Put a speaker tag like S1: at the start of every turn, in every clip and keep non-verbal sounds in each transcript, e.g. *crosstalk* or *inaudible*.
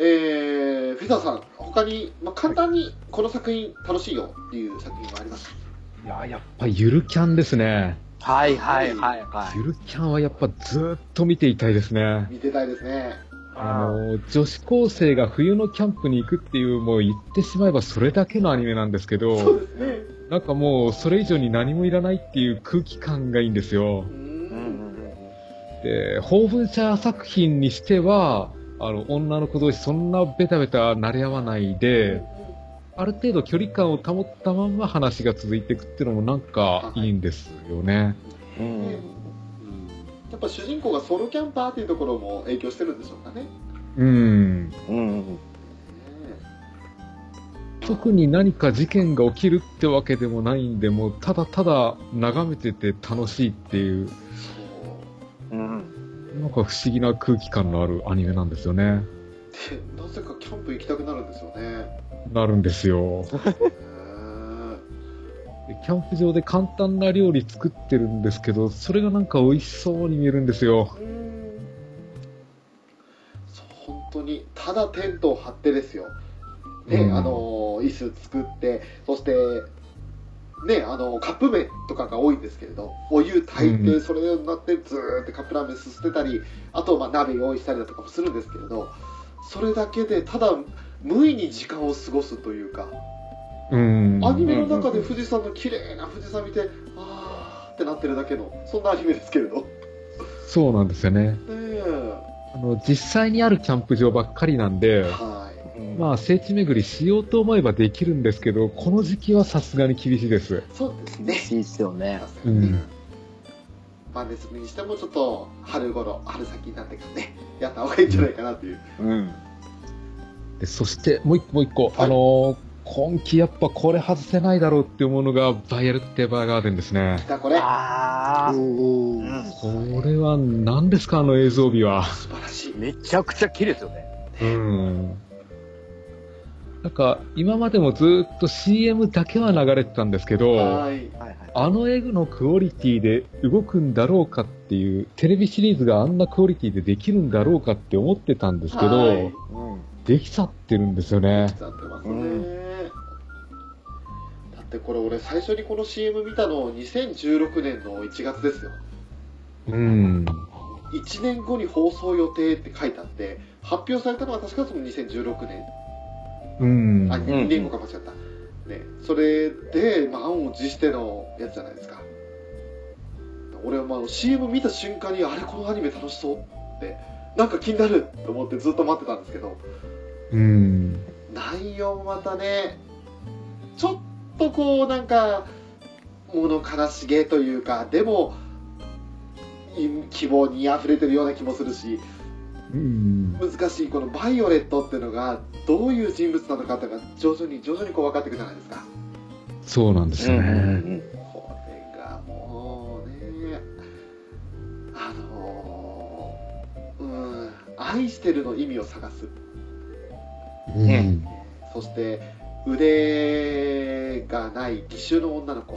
S1: えー、フェザーさん、他に、まあ、簡単にこの作品楽しいよっていう作品はあります
S2: いや、やっぱゆるキャンですね。
S3: はいはいはいは
S2: ゆるキャンはやっぱずーっと見ていたいですね。
S1: 見てたいですね。
S2: あの、女子高生が冬のキャンプに行くっていう、もう言ってしまえばそれだけのアニメなんですけ
S1: そう
S2: ど、
S1: ですね。
S2: なんかもうそれ以上に何もいらないっていう空気感がいいんですよ。で、法文社作品にしては、あの、女の子同士そんなベタベタ慣れ合わないで、ある程度距離感を保ったまま話が続いていくっていうのもなんかいいんですよね。
S3: うん
S1: うんやっぱ主人公がソロキャンパーっていうところも影響してるんでしょうかね。
S2: うん。
S3: うん。
S2: 特に何か事件が起きるってわけでもないんで、もうただただ眺めてて楽しいっていう、
S1: そう
S3: うん。
S2: なんか不思議な空気感のあるアニメなんですよね。
S1: で、なぜかキャンプ行きたくなるんですよね。
S2: なるんですよ。キャンプ場で簡単な料理作ってるんですけど、それがなんか美味しそうに見えるんですよ。
S1: 本当にただテントを張ってですよ、ね
S2: うん
S1: あの椅子作ってそして、ね、あのカップ麺とかが多いんですけれどお湯炊いて、
S2: うん
S1: それになってずーってカップラーメンすすってたりあとまあ鍋用意したりだとかもするんですけれどそれだけでただ無意に時間を過ごすというか、
S2: うん。
S1: アニメの中で富士山の綺麗な富士山見てあーってなってるだけのそんなアニメですけれど。ね
S2: そうなんですよね。
S1: え
S2: あの、実際にあるキャンプ場ばっかりなんで、
S1: はい
S2: まあ、聖地巡りしようと思えばできるんですけど、この時期はさすがに厳しいです。
S1: そうですね。
S3: いいっすよね。
S2: うん。
S1: まあね、それにしてもちょっと春頃、春先になってからね、やった方がいいんじゃないかなという。
S3: うん。
S2: でそして、もう一個もう一個、
S1: はい
S2: あのー今季やっぱこれ外せないだろうって思うのが、バイアルテバーガーデンですね
S1: 来。たこれ、
S3: ああ。
S4: お
S3: うん
S2: これは何ですか、あの映像美は。
S1: 素晴らしい。
S3: めちゃくちゃ綺麗ですよね。
S2: うん。なんか、今までもずっと CM だけは流れてたんですけど、
S1: はい。
S3: はいはい。
S2: あのエグのクオリティで動くんだろうかっていう、テレビシリーズがあんなクオリティでできるんだろうかって思ってたんですけど、
S1: はい
S3: うん。
S2: できちゃってるんですよね。
S1: 来ちゃってますね。
S3: うん
S1: だってこれ俺最初にこの CM 見たの2016年の1月ですよ。
S2: うん。
S1: 1年後に放送予定って書いてあって、発表されたのは確かその2016年。
S2: うん。
S1: あ、2年後か間違った。ね、それで満を持してのやつじゃないですか。俺はまあ CM 見た瞬間に、あれこのアニメ楽しそうって、なんか気になると思ってずっと待ってたんですけど、
S2: うん。
S1: 内容もまたね、ちょっとこうなんか、物悲しげというか、でも、い希望に溢れてるような気もするし、
S2: うん。
S1: 難しい。このバイオレットっていうのがどういう人物なのかっていうのが徐々に徐々にこう分かっていくじゃないですか。
S2: そうなんですよね。
S1: これがもうねあのーうん愛してるの意味を探す。
S2: うん。
S1: そして腕がない義手の女の子、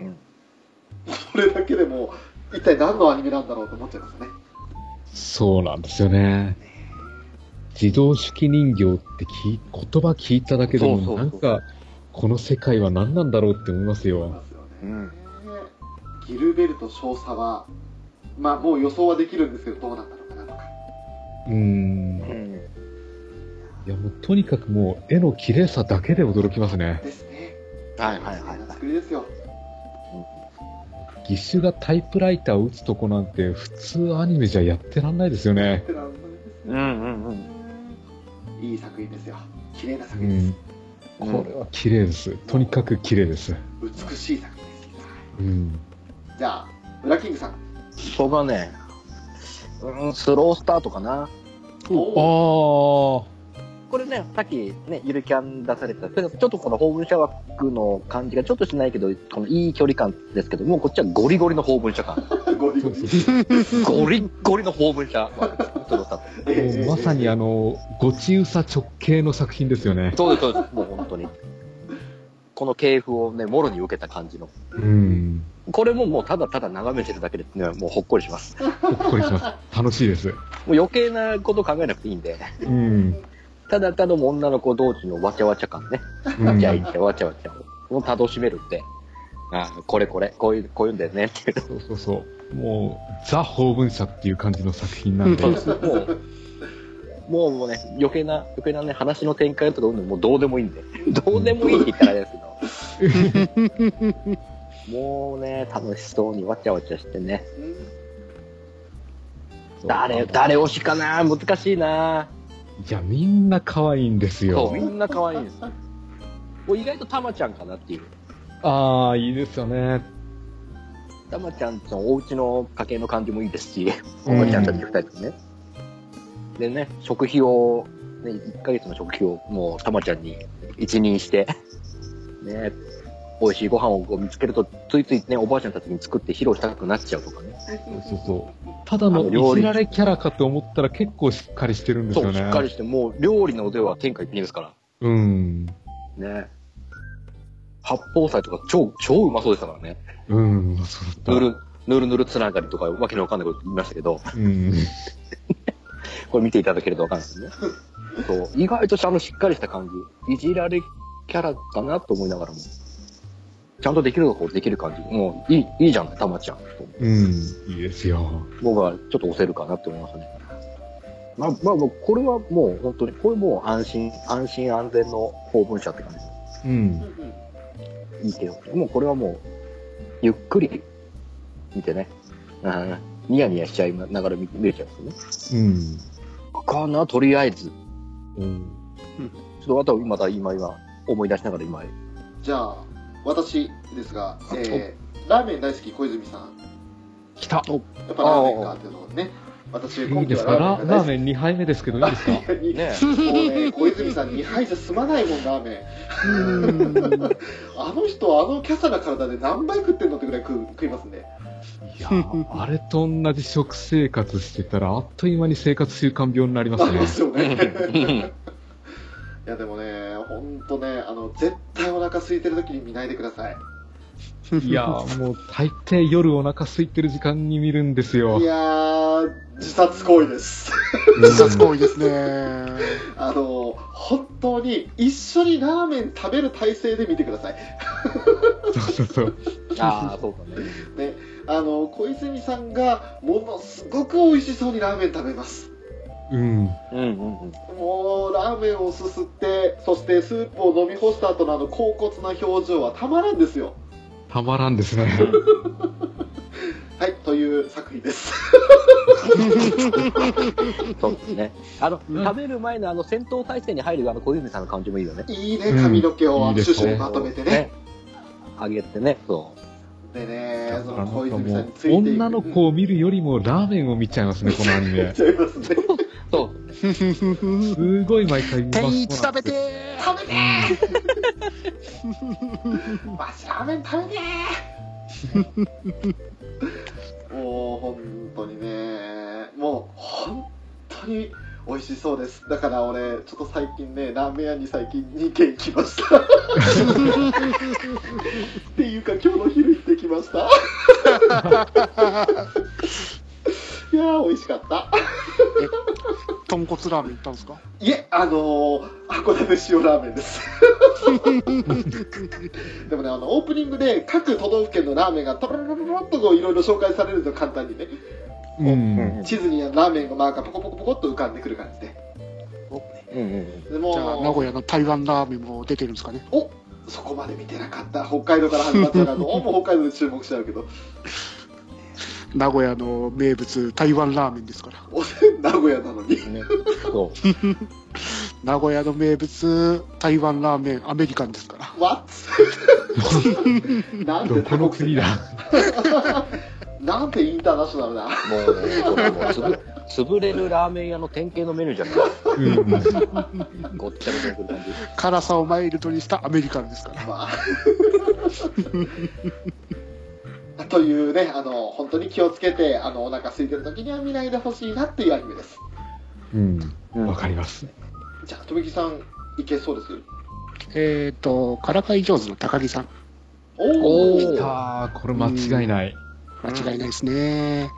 S3: うん。
S1: それだけでも一体何のアニメなんだろうと思っちゃいますね
S2: そうなんですよね。自動手記人形って聞い言葉聞いただけでも、
S3: そうそうそう
S2: なんか、この世界は何なんだろうって思いますよ。
S1: ギルベルト少佐はまあもう予想はできるんですけどどうなんだろうかなとか
S2: うん。
S3: うん。
S2: いや、もうとにかくもう絵の綺麗さだけで驚きますね。
S1: ですね
S3: はいはいはい
S1: 作りですよ
S2: 義手がタイプライターを打つとこなんて普通アニメじゃやってらんないですよね。
S3: うんうんうん。
S1: いい作品ですよ綺麗な作品です、
S2: ん。これは綺麗です。とにかく綺麗です。
S1: 美しい作品です
S2: うん。
S1: じゃあウラキングさん
S3: 僕はね、うん、スロースタートかな。
S1: お
S2: あ
S3: これね、さっきね、ゆるキャン出された、ちょっとこの法文社枠の感じがちょっとしないけど、このいい距離感ですけど、もうこっちはゴリゴリの法文社感。
S1: ゴリゴリ
S3: ゴリッゴリの法文社
S2: まさにあの、ごちうさ直系の作品ですよね。
S3: そうです、そうです。もう本当に。この系譜をね、もろに受けた感じの。
S2: うん。
S3: これももうただただ眺めてるだけで、ね、もうほっこりします。
S2: ほっこりします。楽しいです。
S3: もう余計なこと考えなくていいんで、
S2: うん。
S3: ただただ女の子同士のわちゃわちゃ感ね。
S2: うん
S3: わちゃいちゃわちゃわちゃをもう楽しめるんで、ああ、これこれ、こういう、こういうんだよねっていう。
S2: そうそうそう。もう、ザ・法文社っていう感じの作品なんで。
S3: もう、もうもうね、余計な、余計なね、話の展開とかうんぬんもうどうでもいいんで。どうでもいいって言ったらあれですけど。もうね、楽しそうにわちゃわちゃしてね。誰、誰推しかな？難しいない
S2: や、みんな可愛いんです
S3: そう、
S2: よ
S3: み。んな可愛いんですよ。もう意外とたまちゃんかなっていう。
S2: ああ、いいですよね。
S3: たまちゃんのお家の家計の感じもいいですし、お
S2: うん
S3: ばちゃんたち二人とね。でね、食費を、ね、1ヶ月の食費をもうたまちゃんに一任して、ね、美味しいご飯を見つけると、ついついね、おばあちゃんたちに作って披露したくなっちゃうとかね。
S2: そうそう。ただのいじられキャラかと思ったら結構しっかりしてるんです
S3: そう、
S2: よね。
S3: しっかりして、もう料理の腕は天下一品ですから。
S2: うん。
S3: ね。八宝菜とか超、超うまそうでしたからね。
S2: うん、そうだった。
S3: ぬる、ぬるぬるつながりとか、わけのわかんないこと言いましたけど、
S2: うん。*laughs*
S3: これ見ていただけるとわかんないですね。そう。意外とあのしっかりした感じ。いじられキャラかなと思いながらも。ちゃんとできるとこできる感じ。もう、いい、いいじゃん、たまちゃん。
S2: うん、いいですよ。
S3: 僕はちょっと押せるかなって思いますね。まあ、まあ、これはもう本当に、これもう安心、安心安全の法文社って感じ。
S2: うん。
S3: いいけど、もうこれはもう、ゆっくり見てね。うんニヤニヤしちゃいながら見見れちゃうんですよね。
S2: うん。
S3: かな、とりあえず。
S2: うん
S3: ちょっとあとはまた今今思い出しながら今、
S1: じゃあ私ですが、えー、ラーメン大好き小泉さん
S2: 来た。
S1: やっぱラーメンかっていうところでね私
S2: いい
S1: 今期は
S2: ですか？ラ
S1: ラーメンが大好き
S2: ラーメン2杯目ですけど、いいですか？*laughs*
S3: ね
S1: 小泉さん2杯じゃ済まないもん、ラーメン。*laughs* あの人、あのキャサな体で何杯食ってんのってぐらい食う食いますね。
S2: いやーあれと同じ食生活してたら、あっという間に生活習慣病になりますね。*laughs*
S1: すよ
S3: うん
S1: ね。いや、でもね、ほんとね、あの、絶対お腹空いてる時に見ないでください。
S2: いやーもう大抵夜お腹空いてる時間に見るんですよ
S1: い。やー、自殺行為です。
S4: 自殺行為ですね。*laughs*
S1: あの、本当に一緒にラーメン食べる体勢で見てください。
S2: そうそうそう。*laughs*
S3: ああ、そうだね。
S1: ね、あの、小泉さんがものすごく美味しそうにラーメン食べます。
S2: うん。
S3: うんうんうん。
S1: もうラーメンをすすってそしてスープを飲み干した後のあの恍惚な表情はたまらんですよ
S2: たまらんですね。
S1: はいという作品です *laughs*
S3: そうですね。あの、
S2: うん
S3: 食べる前のあの戦闘態勢に入るあの小泉さんの感じもいいよね。
S1: いいね髪の毛を
S2: うんいいですね
S1: シュシュにまとめてね。
S3: 上げてね、そ
S1: でねその小泉さんに
S2: う
S1: ついていく
S2: 女の子を見るよりもラーメンを見ちゃいますね、このアニメ。*laughs*
S1: ちゃいますね
S3: う。そう。
S2: すごい毎回見
S4: 天一食べて
S1: 食べてー。わしラーメン食べてー。もう本当にね。もう本当に美味しそうです。だから俺ちょっと最近ねラーメン屋に最近2軒行きました。っていうか今日の昼行ってきました。*laughs* いやー美味しかった
S4: 豚骨ラーメン行ったんですか？
S1: いえ、あのー、函館塩ラーメンです。*laughs* でもね、あの、オープニングで各都道府県のラーメンがトロロロロロっとこういろいろ紹介されるんですよ、簡単にね。
S2: うん。
S1: 地図にラーメンのマークがポコポコポコっと浮かんでくる感じで。
S3: うんうん
S4: じゃあ、名古屋の台湾ラーメンも出てるんですかね？
S1: おそこまで見てなかった。北海道から始まったから、どうも北海道で注目しちゃうけど。
S4: 名古屋の名物、台湾ラーメンですから。
S1: お *laughs* 名古屋なのに。
S3: ね、そう。*laughs*
S4: 名古屋の名物、台湾ラーメン、アメリカンですから。
S1: わ *laughs* なん
S2: どこ
S1: て多国
S2: だ？
S1: なんてインターナショナルだ。
S3: もうね、もう潰潰れるラーメン屋の典型のメニューじゃない。
S2: うん。
S3: ごっちゃごちゃ。
S4: 辛さをマイルドにしたアメリカンですから。
S1: まあ *laughs* というね、あの、本当に気をつけて、あの、お腹空いてる時には見ないでほしいなっていうアニメです。
S2: うん。
S3: うん
S2: わかります。
S1: じゃあ、富木さん、いけそうです
S4: えっ、と、からかい上手の高木さん。
S1: おお
S3: おー
S2: 来たーこれ間違いない。
S4: 間違いないですね。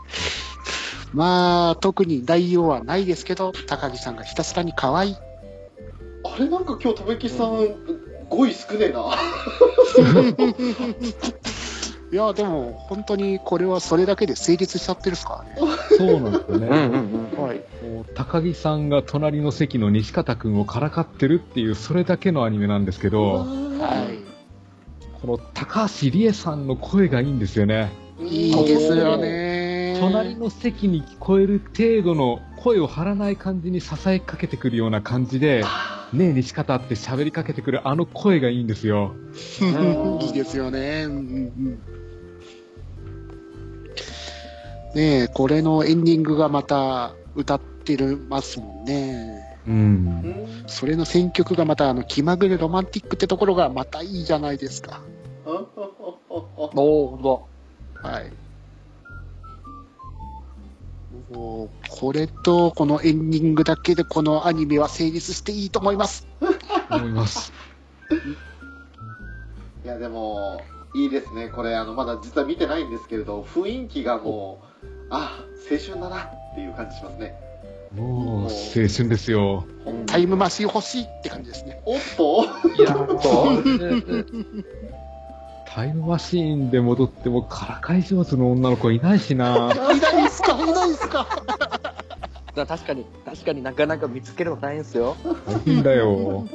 S4: まあ、特に内容はないですけど、高木さんがひたすらに可愛い。
S1: あれなんか今日、とめきさん、語彙少ねえな。*laughs*
S4: いや、でも、本当にこれはそれだけで成立しちゃってるっすからね。
S2: そうなんですよね。
S4: はい。
S2: もう高木さんが隣の席の西方くんをからかってるっていう、それだけのアニメなんですけど、
S4: はい。
S2: この高橋理恵さんの声がいいんですよね。
S4: いいですよね。
S2: 隣の席に聞こえる程度の声を張らない感じに支えかけてくるような感じで、ねえ西方って喋りかけてくるあの声がいいんですよ。
S4: いいですよね。うんうんうんねえ、これのエンディングがまた歌ってるますもんね。
S2: う。
S1: うんん
S4: それの選曲がまたあの気まぐれロマンティックってところがまたいいじゃないですか。
S1: あああああ
S3: おー、ほ
S4: はい。もうこれとこのエンディングだけでこのアニメは成立していいと思います。
S2: 思います。
S1: いやでもいいですねこれあのまだ実は見てないんですけれど雰囲気がもうあ青春だなっていう感じしますね
S2: もう、青春ですよ。
S4: タイムマシン欲しいって感じですね。
S1: おっと
S2: いや
S3: ど。そ *laughs* う。
S2: タイムマシーンで戻ってもからかい上手の女の子いないしな。
S4: いないっすか？いないっすか？
S3: だ確かに、確かになかなか見つけるの大変ですよ。
S2: 大変だよ。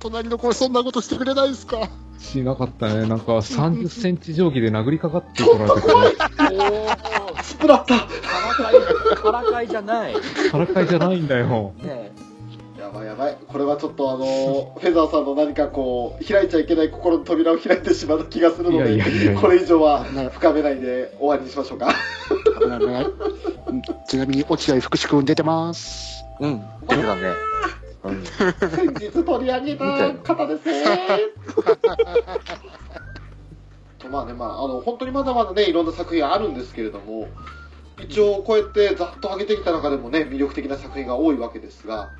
S4: 隣の子そんなことしてくれないっすか？
S2: しなかったね。なんか30センチ定規で殴りかかってこられたから、
S3: おー、
S1: スプラッタ
S3: からかい、からかいじゃない。ね
S2: からかいじゃないんだよ。
S3: え。
S1: やばいやばいこれはちょっとあの *laughs* フェザーさんの何かこう開いちゃいけない心の扉を開いてしまう気がするのでこれ以上は深めないで終わりにしましょうか
S4: ちなみに落合福士君出てます。
S3: うん。出てたね。うん。
S1: 先日取り上げた方ですね *laughs* とまあねまああの本当にまだまだねいろんな作品あるんですけれども一応こうやってざっと上げてきた中でもね魅力的な作品が多いわけですが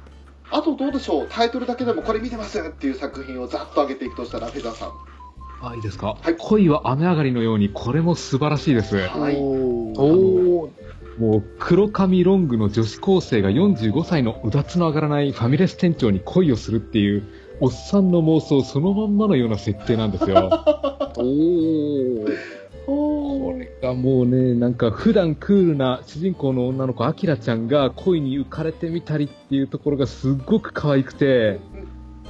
S1: あとどうでしょう？タイトルだけでもこれ見てますっていう作品をざっと上げていくとしたらフェザーさん
S2: あ、いいですか？
S1: はい
S2: 恋は雨上がりのように、これも素晴らしいです。
S1: はい
S4: おー
S3: おー。
S2: もう、黒髪ロングの女子高生が45歳のうだつの上がらないファミレス店長に恋をするっていう、おっさんの妄想そのまんまのような設定なんですよ。*laughs*
S3: おー。
S2: これがもうね、なんか普段クールな主人公の女の子、アキラちゃんが恋に浮かれてみたりっていうところがすっごく可愛くて、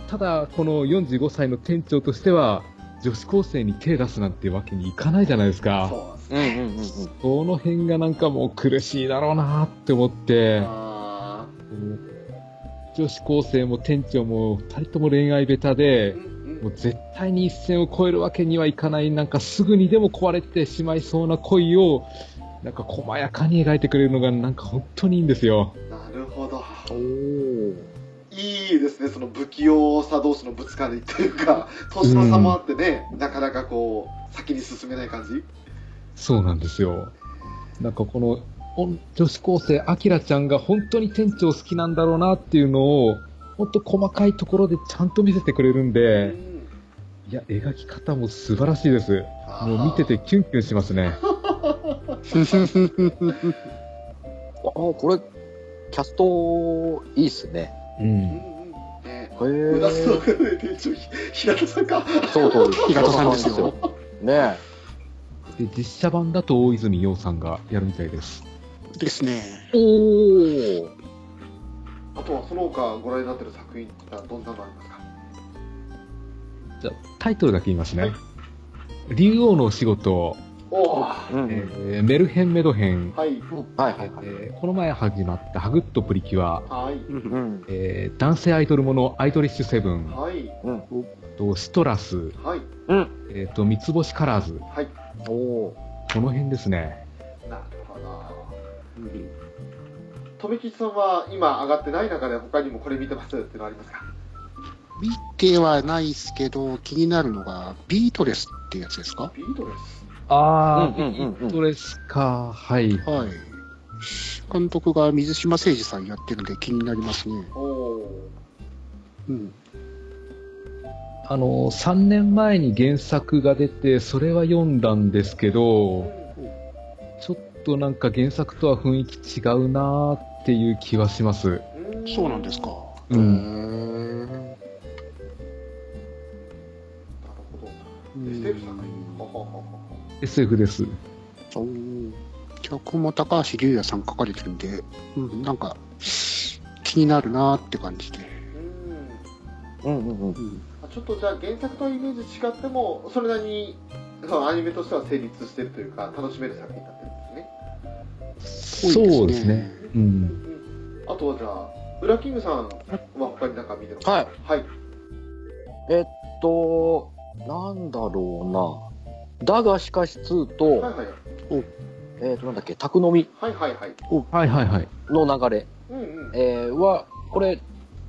S2: ただ、この45歳の店長としては、女子高生に手出すなんてわけにいかないじゃないですか。
S1: そ。
S2: この辺がなんかもう苦しいだろうなって思って、
S1: あ
S2: 女子高生も店長も二人とも恋愛ベタで
S1: うん
S2: もう絶対に一線を越えるわけにはいかない、なんかすぐにでも壊れてしまいそうな恋を、なんか細やかに描いてくれるのがなんか本当にいいんですよ。
S1: なるほど。いいですねその不器用さ同士のぶつかりというか年の差もあってね、なかなかこう先に進めない感じ？
S2: そうなんですよ。なんかこの、お女子高生、アキラちゃんが本当に店長好きなんだろうなっていうのを、本当細かいところでちゃんと見せてくれるんで、いや、描き方も素晴らしいです。もう見ててキュンキュンしますね。*laughs*
S3: あ、これ、キャスト、いいっすね。
S2: う。
S1: うん。
S3: へ
S1: うなすの
S3: ー。
S1: 店長平田さん。か
S3: そうそう。
S4: 平田さん。ですよ。
S3: ね
S2: で、実写版だと大泉洋さん。がやるみたいです。
S4: ですね。
S3: え。おー。
S1: あとはその他ご覧になってる作品はどん。なのありますか
S2: じゃあ、タイトルだけ言いますね。
S1: はい
S2: 竜王のお仕事、
S1: おお
S3: うんうん。
S2: えーメルヘンメドヘン、
S1: はい
S3: はいはいはい。
S2: えーこの前始まったハグッとプリキュア、
S1: はい
S3: うん。
S2: えー男性アイドルものアイドリッシュセブン、
S1: はい
S3: うん。
S2: とシトラス、
S1: はい
S3: うん。
S2: えーと三つ星カラーズ、
S1: はい
S3: おー。
S2: この辺ですね。
S1: なるほど富吉さんは今上がってない中で他にもこれ見てますっていうのありますか？
S4: 見てはないっすけど、気になるのが、ビートレスってやつですか？
S1: ビートレス
S2: あ
S3: うんうんうんうん
S2: ビートレスか、はい。
S4: はい。監督が水島誠二さんやってるんで気になりますね。
S1: おお
S4: うん。
S2: あの、3年前に原作が出て、それは読んだんですけど、ちょっとなんか原作とは雰囲気違うなーっていう気はします。
S4: そうなんですか。
S2: う。
S3: うん
S1: SF 作品。
S2: SF です。
S4: おー脚本も高橋龍也さん書かれてるんで、うん、なんか、気になるなーって感じで。
S1: うん
S3: うんうんうん。
S4: うん、
S1: あちょっとじゃあ原作とはイメージ違ってもそれなりにそのアニメとしては成立してるというか楽しめる作品になってるんですね。
S2: そうですね。うん。
S1: うん、あとはじゃあウラキングさんは他に何か見てますか？
S3: はい。
S1: はい。
S3: えっと、なんだろうな。だがしかし2と、
S1: はいはい
S3: えっと、なんだっけ、宅飲み
S1: はいはいはい。
S2: はいはいはい。
S3: の流れ、
S1: うんうん。
S3: えーは、これ、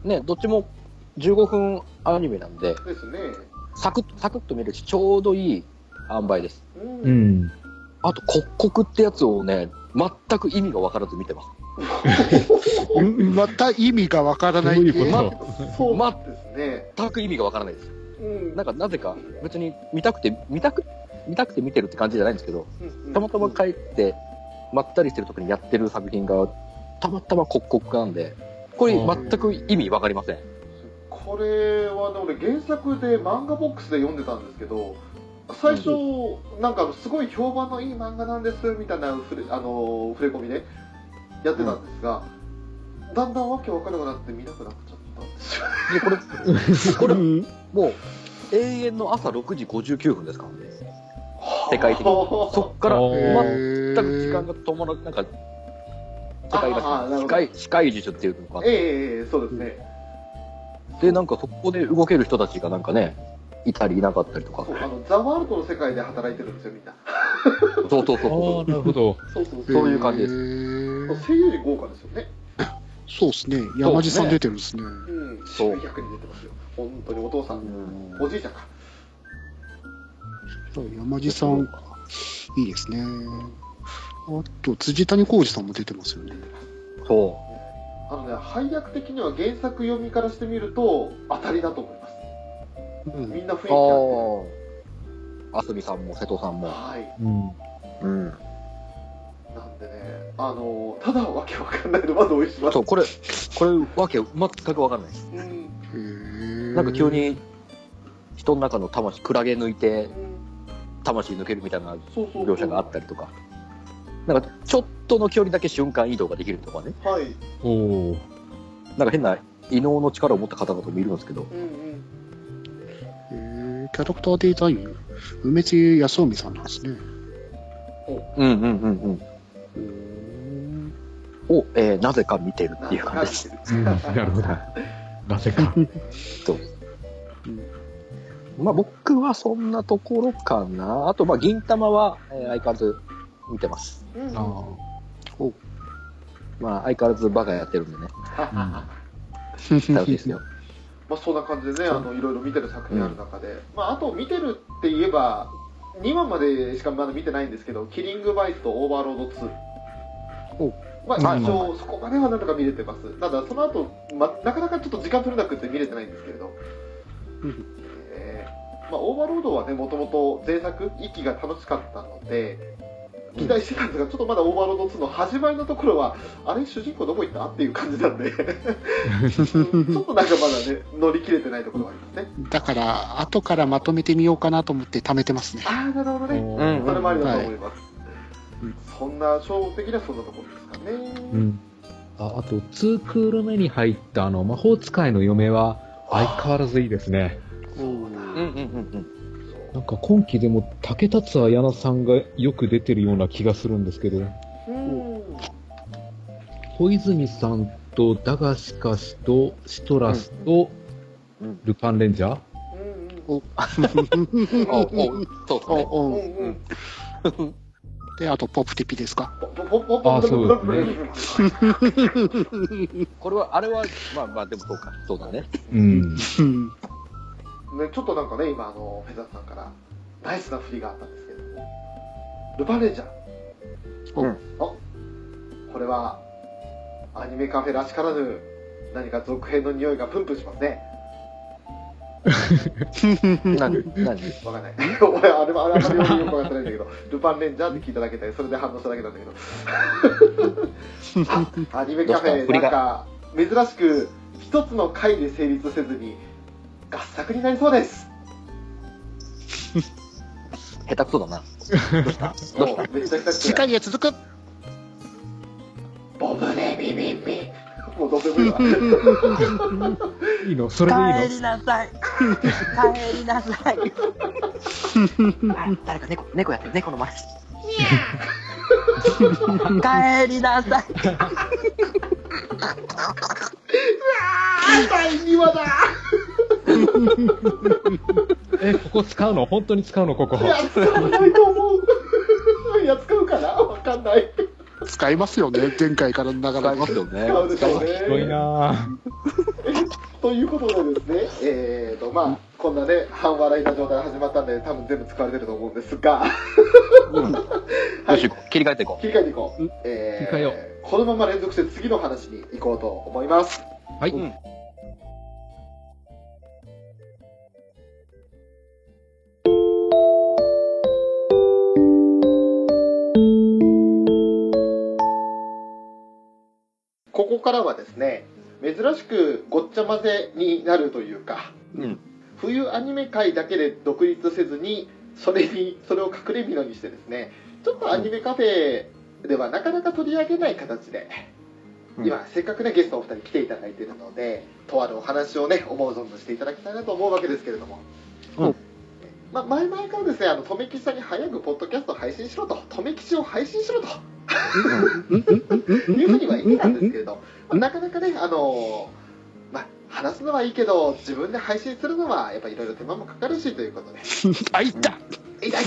S3: ね、どっちも15分アニメなんで、
S1: ですね。
S3: サクッ、サクッと見るし、ちょうどいい塩梅です。
S1: うん。
S2: うん。
S3: あと、刻々ってやつをね、全く意味がわからず見てます。*laughs*
S4: うんまた意味がわからない
S2: どういうこと
S4: ま
S1: そうですね。
S3: 全く意味がわからないです。
S1: うん。
S3: なんか、なぜか、別に見たくて、見たく、見たくて見てるって感じじゃないんですけど、
S1: うんうん
S3: たまたま帰って、まったりしてる時にやってる作品が、たまたま刻々なんで、これ全く意味わかりません。
S1: これはね俺原作で漫画ボックスで読んでたんですけど最初、なんかすごい評判のいい漫画なんですみたいな触れあの触れ込みでやってたんですが、だんだんわけわからなくなって見なくなっちゃったんで
S3: これ、これ、
S4: うん
S3: もう、永遠の朝6時59分ですからね。世界的に。そっから、
S2: あ
S3: 全
S2: ー
S3: く時間が止まらなんか、世界
S1: あーなるほど。
S3: が、視界、視界術っていうのが
S1: ええええそうですね、
S3: で、なんかそこで動ける人たちがなんかね、いたりいなかったりとか。
S1: そ。うあのザ・ワールドの世界で働いてるんですよみんな。
S3: そうそうそう
S2: あ
S3: そ
S2: あ、なるほど。
S1: そうそう
S3: そう。いう感じです。
S1: 声優陣豪華ですよね
S4: そうですね。山地さん出てるんですね。
S1: うん
S3: そう
S1: 渋い役に出てますよ本当にお父さ
S3: う。
S1: ん、
S3: うん
S1: おじいちゃんか
S4: そう山地さん、いいですね。あと、辻谷浩二さんも出てますよね。
S3: そ
S1: あのね配役的には原作読みからしてみると当たりだと思います
S4: うん
S1: みんな雰囲気
S3: う。
S1: あって
S3: ああ。あすみさんも瀬戸さんも。
S1: はい
S2: うん。
S3: うん。
S1: あのただわけわかんないのは同意します
S3: そう、これ、これ、わけ全くわからないです。
S1: うん
S3: なんか急に、人の中の魂、クラゲ抜いて
S1: う、ん
S3: 魂抜けるみたいな描写があったりとか。なんか、ちょっとの距離だけ瞬間移動ができるとかね。
S1: はい
S2: おお。
S3: なんか変な異能の力を持った方々もいるんですけど。
S1: うんうん
S4: へーキャラクターデザイン、梅津康臣さんなんですね。
S3: うんうんうんうん。を、えーなぜか見てるっていう感じです。*laughs*
S2: うん、なるほど。なぜか。*laughs*
S3: まあ僕はそんなところかな。あと、まあ銀玉は、えー相変わらず見てます。
S1: うんうん
S2: あ
S3: まあ相変わらずバカやってるんでね。
S1: ま
S3: 楽しいですよ。*laughs*
S1: あそんな感じでねあのいろいろ見てる作品ある中で、まああと見てるって言えば2話までしかまだ見てないんですけど「キリングバイツ」と「オーバーロード2」
S4: お
S1: まあ
S2: はい
S1: 一応そこまではなんとか見れてます。ただその後、まなかなかちょっと時間取れなくて見れてないんですけれど、
S4: うん
S1: えーまあ、オーバーロードはねもともと前作息が楽しかったので期待してたんですが、ちょっとまだオーバーロード2の始まりのところはあれ主人公どこ行った？っていう感じなんで。*laughs* ちょっとなんかまだね乗り切れてないところはありますね。
S4: だから、後からまとめてみようかなと思って貯めてますね。
S1: ああなるほどね。
S3: うん。
S1: それもありだと思います、
S4: うん
S1: そんな初歩的にはそんなところですかね、
S2: うん。ああと、2クール目に入ったあの、魔法使いの嫁は相変わらずいいですね。
S1: そうだ、
S3: うんうんうん
S2: なんか今期でも竹達彩奈さんがよく出てるような気がするんですけど、
S1: うん。
S2: 小泉さんとダガシカシとシトラスと
S3: うん。うん。
S2: ルパンレンジャー、
S1: うん *laughs*
S3: おおそうですね。
S4: で、あと、ポップティピですか？
S1: ポポポポ
S2: あそうです *laughs*
S3: これは、あれは、まあまあ、でもそうか。そうだね。
S2: うん。
S4: うん
S1: ね、ちょっとなんかね、今、あの、フェザーさんから、ナイスな振りがあったんですけども、ルパンレンジャー。
S4: お
S3: うん
S1: あこれは、アニメカフェらしからぬ、何か続編の匂いがプンプンしますね。*laughs*
S3: 何何
S1: わかんない。*laughs* 俺、あれも、あれあんまりよくわかってないんだけど、ルパンレンジャーって聞いただけで、それで反応しただけなんだけど。*laughs* あアニメカフェ、なんか、珍しく、一つの回で成立せずに、合作になりそうです。
S3: 下手くそだな。どうした？どうした
S1: めちゃくちゃ
S4: 次回へ続く。
S1: ボブネビビンビン。もうどうでもいいわ。
S2: いいのそれでいいの帰
S3: りなさい。帰りなさい。あ誰か猫、猫やってる、猫の前。帰りなさい。
S1: 第2話だ
S2: え、ここ使うの本当に使うのここ。
S1: いや、使わないと思う。いや、使うかなわかんない。
S4: 使いますよね、前回からの流れ
S3: 使いますよね。
S1: 使うでしょうね。
S2: いなぁ。
S1: ということでですね、えーと、まあ、こんなね、半笑いな状態が始まったんで、多分全部使われてると思うんですが、
S3: うん。よし、
S1: はい、
S3: 切り替えていこ
S1: 切り替えていこう。え
S2: 切り替えよ
S1: ー、このまま連続して次の話に行こうと思います。
S2: はい。
S3: うん
S1: ここからはですね、珍しくごっちゃ混ぜになるというか、
S3: う。うん。
S1: 冬アニメ界だけで独立せずにそれにそれを隠れ蓑にしてですねちょっとアニメカフェではなかなか取り上げない形で、
S3: うん
S1: 今せっかくねゲストお二人来ていただいているのでとあるお話をね思う存分していただきたいなと思うわけですけれども、
S3: うん
S1: まあ、前々からですねあの留吉さんに早くポッドキャストを配信しろと留吉を配信しろというふうには言ってたんですけれど、まあなかなかね、あのまあ、話すのはいいけど、自分で配信するのは、やっぱいろいろ手間もかかるしということで、
S4: あ、いった。
S1: 痛い痛い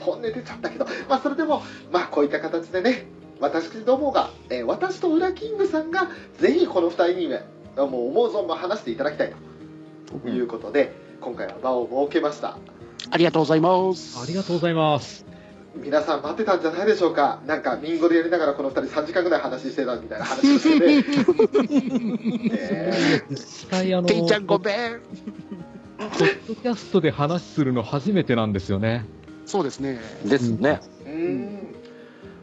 S1: 本音出ちゃったけど、まあ、それでも、まあ、こういった形でね、私どもが、えー私とウラキングさんが、ぜひこの二人に、もう思う存分話していただきたいということで、今回は場を設けました。
S4: ありがとうございます。
S2: ありがとうございます。
S1: 皆さん待ってたんじゃないでしょうかなんかミンゴでやりながらこの二人3時間ぐらい話してたみたいな話をしてて、えー
S2: 実際あの、*laughs*
S4: てんちゃんご
S2: ポッ
S4: めん。
S2: ドキャストで話するの初めてなんですよね。
S4: そうですね。
S3: ですね。
S1: うーん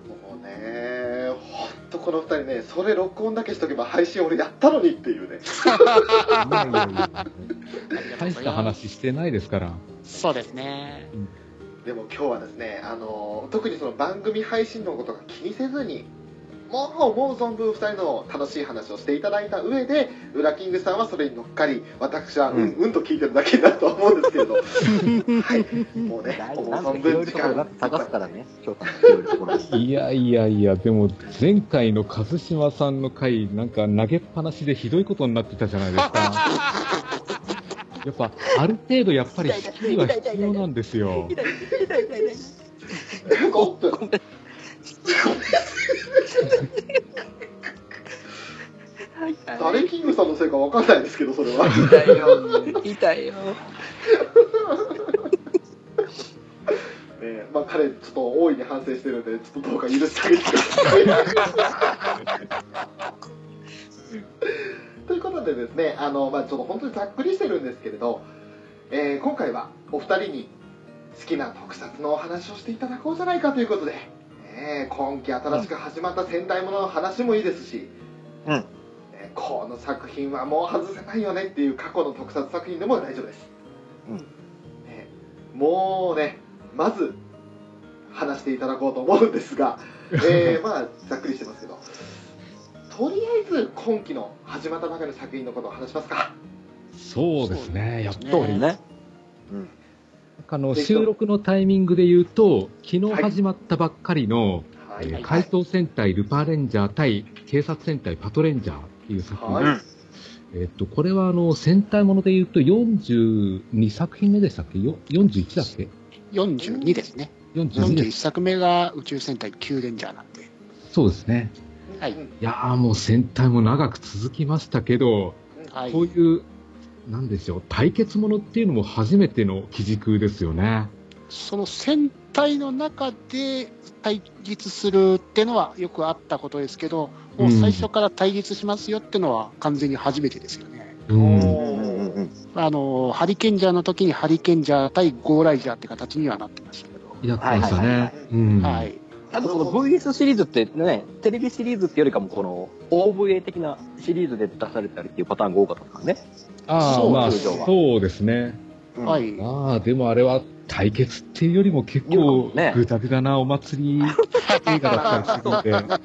S1: もうねほんとこの二人ねそれ録音だけしとけば配信俺やったのにっていうね *laughs*
S2: 大した話してないですから。
S4: そうですね。
S1: でも今日はですねあの特にその番組配信のことが気にせずにもう思う存分2人の楽しい話をしていただいた上でウラキングさんはそれに乗っかり私はうん
S3: うん。
S1: うんと聞いてるだけになるとは思うんですけれど *laughs* はい。もうね
S3: 大
S1: 思う存分時間
S3: 探すからね、翔さん。広
S2: いやいやいや、でも前回の和島さんの回、なんか投げっぱなしでひどいことになってたじゃないですか。*laughs* やっぱ、ある程度やっぱり仕切りは必要なんですよ。
S1: おっと誰キングさんのせいかわかんないですけどそれは。
S3: 痛いよ。痛いよ。
S1: ねまあ彼ちょっと大いに反省してるんでちょっとどうか許してあげてください *laughs* ということでですねあの、まあ、ちょっと本当にざっくりしてるんですけれど、えー今回はお二人に好きな特撮のお話をしていただこうじゃないかということで、ね今期新しく始まった戦隊ものの話もいいですし、
S3: うん。
S1: ねこの作品はもう外せないよねっていう過去の特撮作品でも大丈夫です、
S3: うん。
S1: ねもうねまず話していただこうと思うんですが、*laughs* えーまあざっくりしてますけどとりあえず今期の始まったばかりの作品のことを話しますか
S2: そうですね。やっ
S4: そう
S2: と、
S3: そうですね。
S2: あの、収録のタイミングで言うと、昨日始まったばっかりの、
S1: はい、
S2: えー怪盗戦隊ルパーレンジャー対警察戦隊パトレンジャーっていう作品。
S1: はい
S3: うん
S2: えっと、これはあの、戦隊もので言うと42作品目でしたっけ？よ ?41 だっけ
S4: ？42ですね。
S2: ?42 で
S4: 41
S2: す。
S4: 作目が宇宙戦隊キューレンジャーなんで。
S2: そうですね。
S4: はい
S2: やーもう戦隊も長く続きましたけど、
S4: はい
S2: こういう、なんでしょう、対決ものっていうのも初めての基軸ですよね。
S4: その戦隊の中で対立するってのはよくあったことですけど、もう最初から対立しますよってのは完全に初めてですよね。
S2: うん。
S4: あの、ハリケンジャーの時にハリケンジャー対ゴーライジャーって形にはなってましたけど。
S2: やってました
S3: はいはいはい。
S2: うん。
S4: はい。
S3: あとこの VS シリーズってね、テレビシリーズっていうよりかもこの OVA 的なシリーズで出されたりっていうパターンが多かったですからね。
S2: ああ、
S4: そう
S2: まあ、そうですね。
S4: はい。
S2: ああ、でもあれは対決っていうよりも結構ぐだぐだなお祭り映画だったりするので、*laughs*
S3: はいはいはい。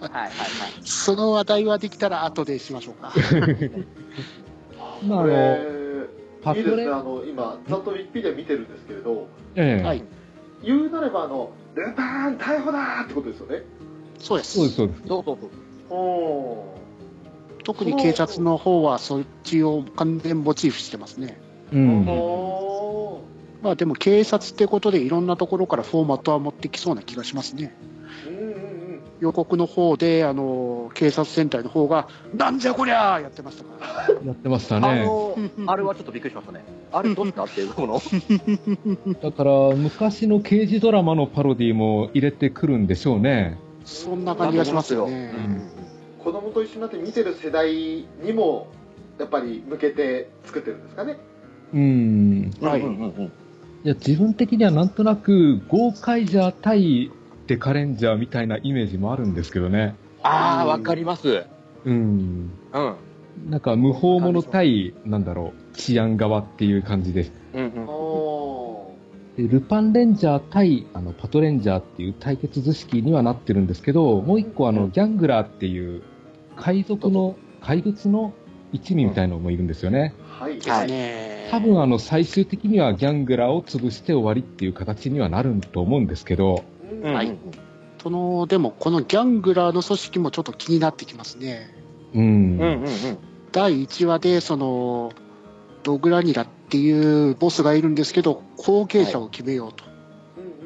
S4: その話題はできたら後でしましょうか。*laughs*
S2: まああの、パトレ？
S1: いいですね、あの、今、ざっとウィキペディア見てるんですけれど、
S2: ええ
S4: はい。
S1: 言うなれば、あの、ルパン逮捕だーってことですよね。
S4: そうです。
S2: そうです、そうです。
S3: そうそうそう。
S1: お
S4: 特に警察の方はそっちを完全モチーフしてますね。
S2: うん。
S1: お
S4: まあでも警察ってことでいろんなところからフォーマットは持ってきそうな気がしますね。
S1: うんうんうん。
S4: 予告の方で、あの、警察戦隊の方が、なんじゃこりゃーやってましたから。
S2: やってました
S3: あ
S2: ね。
S3: の、あれはちょっとびっくりしましたね。あれどうしたっていう、この。
S2: だから、昔の刑事ドラマのパロディも入れてくるんでしょうね。
S4: そんな感じがしますよ
S3: う
S4: ね。
S3: ん
S1: 子供と一緒になって見てる世代にも、やっぱり向けて作ってるんですかね？
S2: うん。
S4: はい
S3: うんうんうん
S2: いや、自分的にはなんとなく、ゴーカイジャー対デカレンジャーみたいなイメージもあるんですけどね。
S3: ああ、わかります。
S2: うん。
S3: うん。
S2: なんか、無法者対、なんだろう、治安側っていう感じです。
S3: うんうん。
S1: お
S2: でルパンレンジャー対あのパトレンジャーっていう対決図式にはなってるんですけど、もう一個あの、ギャングラーっていう海賊の、怪物の一味みたいなのもいるんですよね。
S1: はい。
S4: ですね。
S2: 多分あの最終的にはギャングラーを潰して終わりっていう形にはなると思うんですけど、
S1: うん
S3: うん
S4: はいその、でもこのギャングラーの組織もちょっと気になってきますね。
S2: うん。
S3: うんうんうん。
S4: 第1話で、その、ドグラニラっていうボスがいるんですけど、後継者を決めようと。
S1: うんうん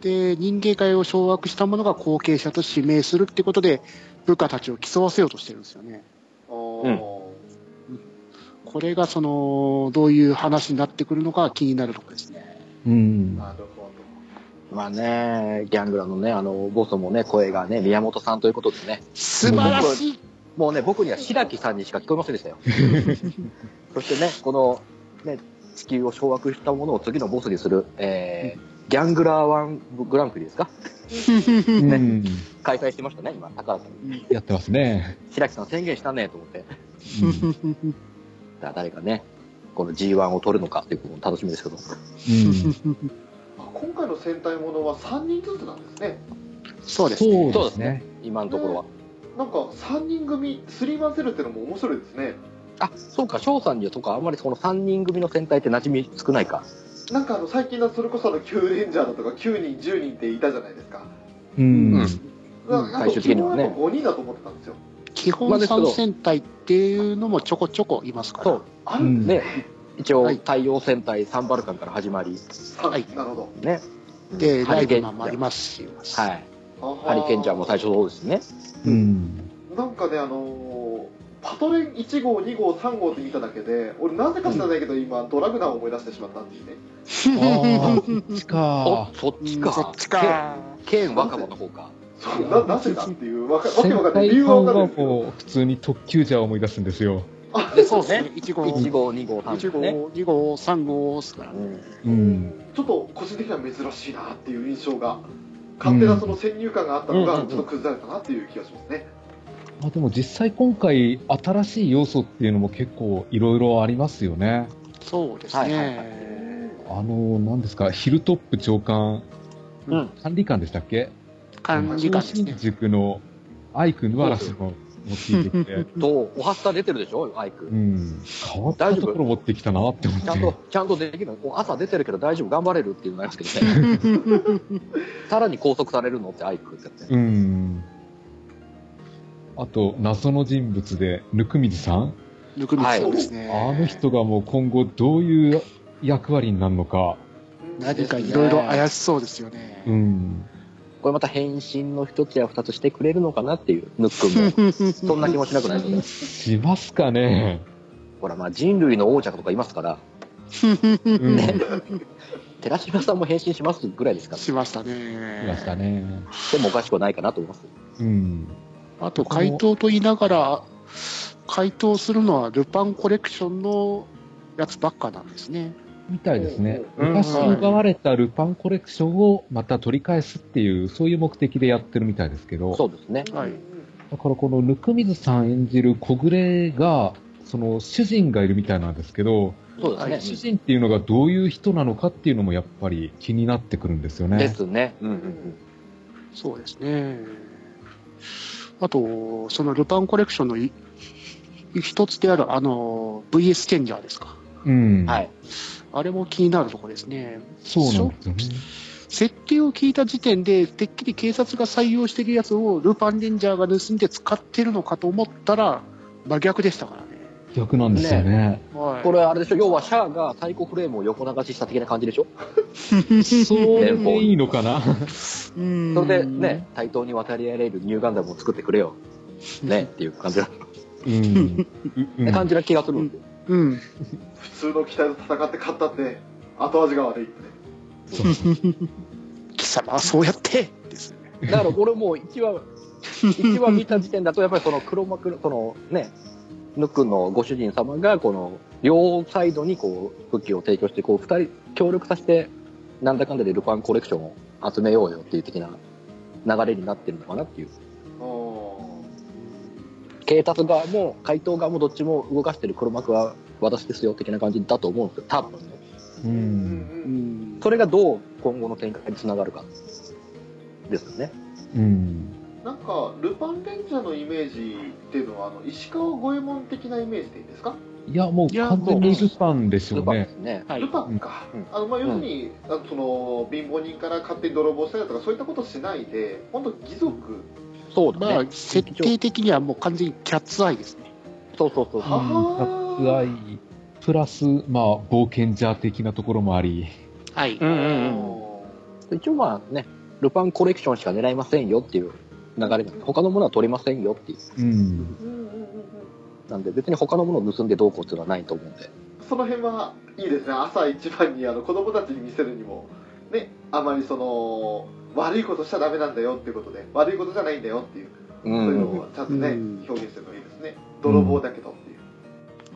S4: で、人間界を掌握した者が後継者と指名するってことで、部下たちを競わせようとしてるんですよね。
S1: お
S3: うん
S4: これがその、どういう話になってくるのか気になるところですね。
S2: うん。
S1: なるほ
S3: まあね、ギャングラーのね、あの、ボスもね、声がね、宮本さんということでね、
S4: 素晴らしい
S3: もうね、僕には白木さんにしか聞こえませんでしたよ。*laughs* そしてね、この、ね、地球を掌握したものを次のボスにする、えー、ギャングラーワングランプリですか？
S2: うん。
S3: 開催してましたね、今、高原さんに。
S2: やってますね。
S3: 白木さん宣言したね、と思って。
S2: うん。*laughs*
S3: 誰がね、この G1 を取るのかっていうことも楽しみですけど。
S2: うん
S1: 今回の戦隊ものは3人ずつなんですね。
S4: そうですね。
S2: そうですね。
S3: 今のところは。
S1: なんか3人組、スリーマンセルってのも面白いですね。
S3: あ、そうか、翔さんには、とか、あんまりこの3人組の戦隊って馴染み少ないか。
S1: なんかあの最近のそれこそあの9レンジャーだとか9人、10人っていたじゃないですか。
S2: うん。
S4: うん
S1: ななんか
S3: 最終的にはね
S1: 基本やっぱ5人だと思ってたんですよ。
S4: 基本参戦隊っていうのもちょこちょこいますから。
S3: そう。
S1: あるんです
S3: ね、一応、
S4: はい
S3: 太陽戦隊サンバルカンから始まり、
S1: は
S4: はい
S1: なるほど。
S3: ね。
S4: で、ライ
S3: ハリケーン
S4: ブマンもありますし。
S3: はい。
S1: ハ
S3: ハリケンジャーも最初そうですね。
S2: うん。
S1: なんかね、あのーパトレン1号、2号、3号って見ただけで、俺なぜか知らないけど、今、ドラグナーを思い出してしまったっていうね。
S2: ああ、そっち
S3: お
S2: か。*laughs*
S3: そっちか。
S4: うんそっちか。
S3: ケ若葉の方か。
S1: そうななぜだっていう、わけ
S2: 先
S1: わかんない。理
S2: 輩
S1: 由はわかるんですけど。
S2: もう普通に特急ジャーを思い出すんですよ。
S1: あ
S3: で
S4: そうですね。*laughs* 1号、
S3: 1号、2号、3
S4: 1号、
S3: 号ね。
S4: 2号、3号ですから
S3: う
S4: ね。
S3: ん
S2: うん。
S1: ちょっと個人的には珍しいなっていう印象が、勝手なその先入観があったのが、ちょっと崩されたなっていう気がしますね。
S2: まあでも実際今回新しい要素っていうのも結構いろいろありますよね。
S4: そうです
S3: はいはいは
S4: ね。
S2: あの、何ですか、ヒルトップ長官、
S3: うん。
S2: 管理官でしたっけ？
S4: 管理官です
S2: 新
S4: ね。
S2: 宿のアイク・ヌアラ氏も持ってきて
S3: と、おはスタ出てるでしょ、アイク
S2: う。ん、変わったところ持ってきたなって思って。
S3: ちゃんと、ちゃんとできる。朝出てるけど大丈夫、頑張れるっていうのがありますけどね。*laughs* さらに拘束されるのってアイクってやって。
S2: うん。あと、謎の人物で、ぬくみずさん
S4: ぬくみつそうですね。
S2: あの人がもう今後どういう役割になるのか。
S4: 何かいろいろ怪しそうですよね。
S2: うん。
S3: これまた変身の一つや二つしてくれるのかなっていう、ヌックンも。そんな気もしなくないですね。
S2: しますかね。
S3: ほら、まあ人類の王者とかいますから、
S2: うん。
S3: ね *laughs* 寺島さんも変身しますぐらいですから、
S4: しましたね。
S2: しましたね。
S3: でもおかしくはないかなと思います。
S2: うん。
S4: あと、回答と言いながら、回答するのはルパンコレクションのやつばっかなんですね。
S2: みたいですね。
S3: うん
S2: 昔奪われたルパンコレクションをまた取り返すっていう、そういう目的でやってるみたいですけど、
S3: そうですね。
S4: はい
S2: だからこの温水さん演じる小暮が、その主人がいるみたいなんですけど、
S3: そうですね。
S2: 主人っていうのがどういう人なのかっていうのもやっぱり気になってくるんですよね。
S3: ですね。うんうん
S4: そうですね。あと、そのルパンコレクションのい一つである、あの、VS チェンジャーですか。
S2: うん。
S3: うん。はい。
S4: あれも気になるところですね。
S2: そうなんですよね。
S4: 設定を聞いた時点で、てっきり警察が採用しているやつをルパンレンジャーが盗んで使ってるのかと思ったら、真逆でしたからね。
S2: 逆なんですよね。
S4: はい、
S3: これあれでしょ？要はシャアがサイコフレームを横流しした的な感じでしょ？*laughs*
S2: それでいいのかな？
S4: う *laughs* ん
S3: それでね、対等に渡り合えるニューガンダムを作ってくれよ。ね、っていう感じな、
S2: うん。うん *laughs*
S3: 感じな気がするんですよ。
S4: うん。
S1: 普通の機体と戦って勝ったって後味が悪いってね
S4: 貴様はそうやってですね。
S3: だから俺もう1話、1話見た時点だとやっぱりその黒幕、そのね、ヌックのご主人様がこの両サイドにこう武器を提供してこう二人協力させてなんだかんだでルパンコレクションを集めようよっていう的な流れになってるのかなっていう。警察側も怪盗側もどっちも動かしてる黒幕は私ですよ的な感じだと思うんですよ。多分ね。
S2: う。
S1: うん
S4: うんん。
S3: それがどう今後の展開につながるかですよね。
S2: うん。
S1: なんかルパンレンジャーのイメージっていうのはあの石川五右衛門的なイメージでいいんですか、
S2: いや、もう完全にルパンでしょうね
S3: ルパンね。
S4: はい
S1: ル。パンか、
S3: うん
S1: あのまあ、要するに、あのその貧乏人から勝手に泥棒したりとかそういったことしないで本当義足
S3: そうだね。
S4: まあ、設定的にはもう完全にキャッツアイですね。
S3: そうそうそうそう。
S1: は
S2: うん、愛プラス、まあ、冒険者的なところもあり、
S4: はい。
S3: うんうんうん。一応まあね、ルパンコレクションしか狙いませんよっていう流れなんで、他のものは取りませんよっていう。
S2: うん。
S1: うんうんうんうん
S3: なんで別に他のものを盗んでどうこうっていうのはないと思うんで。
S1: その辺はいいですね朝一番にあの子供たちに見せるにもねあまりその悪いことしちゃダメなんだよっていうことで悪いことじゃないんだよっていう、
S3: う
S1: そういうのをちゃんとね、
S4: うん
S1: 表現してるのがいいですね泥棒だけどっていう、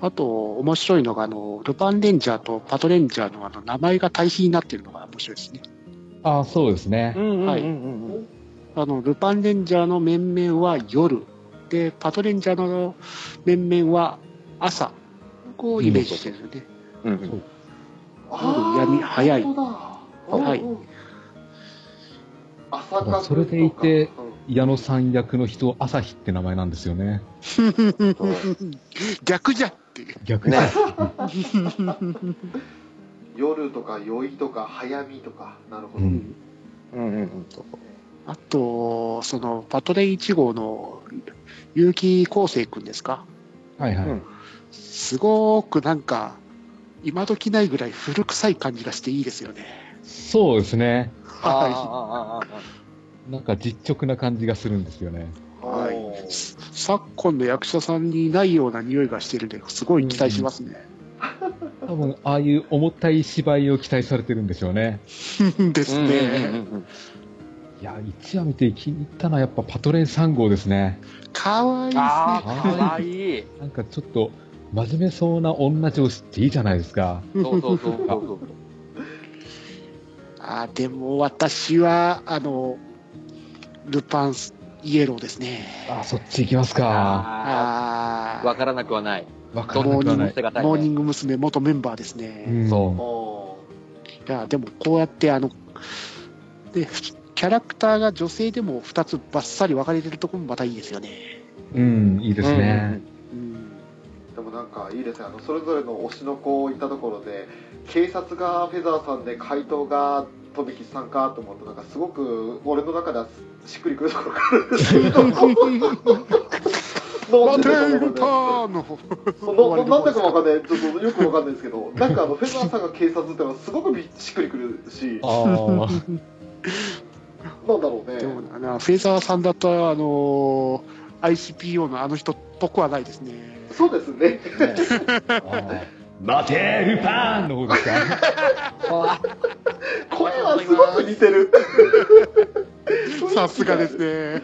S4: あと、面白いのが、あの、ルパンレンジャーとパトレンジャーのあの、名前が対比になっているのが面白いですね。
S2: ああ、そうですね。
S3: ん
S4: はい
S3: うん
S4: あの、ルパンレンジャーの面々は夜。で、パトレンジャーの面々は朝。こうイメージしてるんですよね。
S3: うんうん。
S1: あ
S4: 夜闇早いはい
S1: うんうん朝霞
S2: それでいて
S1: とか
S2: 矢野さん役の人、朝日って名前なんですよね。
S4: 逆じゃっていう。
S2: 逆に。
S3: ね
S1: うん夜とか酔いとか早見とかなるほど、
S2: うん
S3: うんうん
S4: あと、その、パトレイ1号の結城康生くんですか？
S2: はいはい。
S3: うん
S4: すごくなんか、今時ないぐらい古臭い感じがしていいですよね。
S2: そうですね。
S3: あああ
S4: は
S3: あああ
S2: なんか実直な感じがするんですよね。
S4: はい。昨今の役者さんにないような匂いがしてるんで、すごい期待しますね。
S2: 多分、ああいう重たい芝居を期待されてるんでしょうね。*laughs*
S4: です
S3: うんうんうん
S4: ね。
S3: うん
S2: いや、1話見て気に入ったのはやっぱパトレイ3号ですね。
S4: かわいいですね。
S3: ああ、かわいい。
S2: なんかちょっと、真面目そうな女上司っていいじゃないですか。
S3: そうそうそうそう。
S4: あでも私は、あの、ルパンイエローですね。
S2: あ、そっち行きますか。
S3: ああ、
S4: あ
S3: わからなくはない。
S2: わから
S4: モーニング
S2: なくはない。
S3: 捨てがたいね
S4: モーニング娘。元メンバーです
S2: う
S4: ね。
S2: ん、
S3: そ
S1: お
S4: いや、でもこうやって、あの、で、キャラクターが女性でも2つバッサリ分かれてるところもまたいいですよね。
S2: うん、いいですね。
S4: うん。
S1: ーでもなんかいいですねあのそれぞれの推しの子をいたところで警察がフェザーさんで怪盗が飛び吉さんかと思うとなんかすごく俺の中ではしっくりくるところがあるんですけどななんだかわかんないちょっとよくわかんないですけどなんかあのフェザーさんが警察ってのはすごくびしっくりくるし。
S2: ああ、
S1: なんだろうね。
S4: でもな、フェザーさんだと、あの ICPO のあの人っぽくはないですね。
S1: そうですね
S2: 待て、ルパンの方ですか？
S3: あ
S1: 声はすごく似てる *laughs*
S4: さすがですね。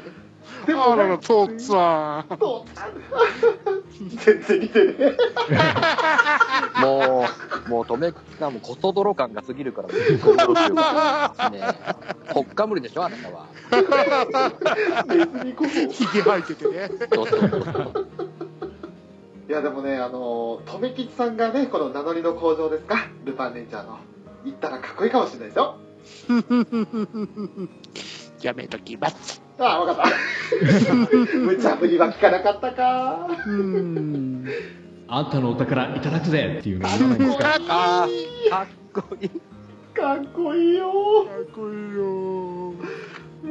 S1: で
S4: あらら、
S1: ね、
S4: 父さん。
S1: 父さん全然似てねえ。
S3: もう、もう、止めさんもコソ泥感が過ぎるから、ねえ。ほっかむりでしょ、あなたは。
S1: ネズミこそ。
S4: ひげ生えててね。
S1: いやでもね、あの、留吉さんがね、この名乗りの工場ですか、ルパンレンジャーの。行ったらかっこいいかもしれないですよ。
S4: やめときます。
S1: ああ、わかった。*laughs* 無茶ぶりは聞かなかったか。
S4: うん。
S2: あんたのお宝いただくぜっていうの言わないんですか
S3: かっこいい。
S1: かっこいいよ。
S4: かっこいいよ。
S1: うー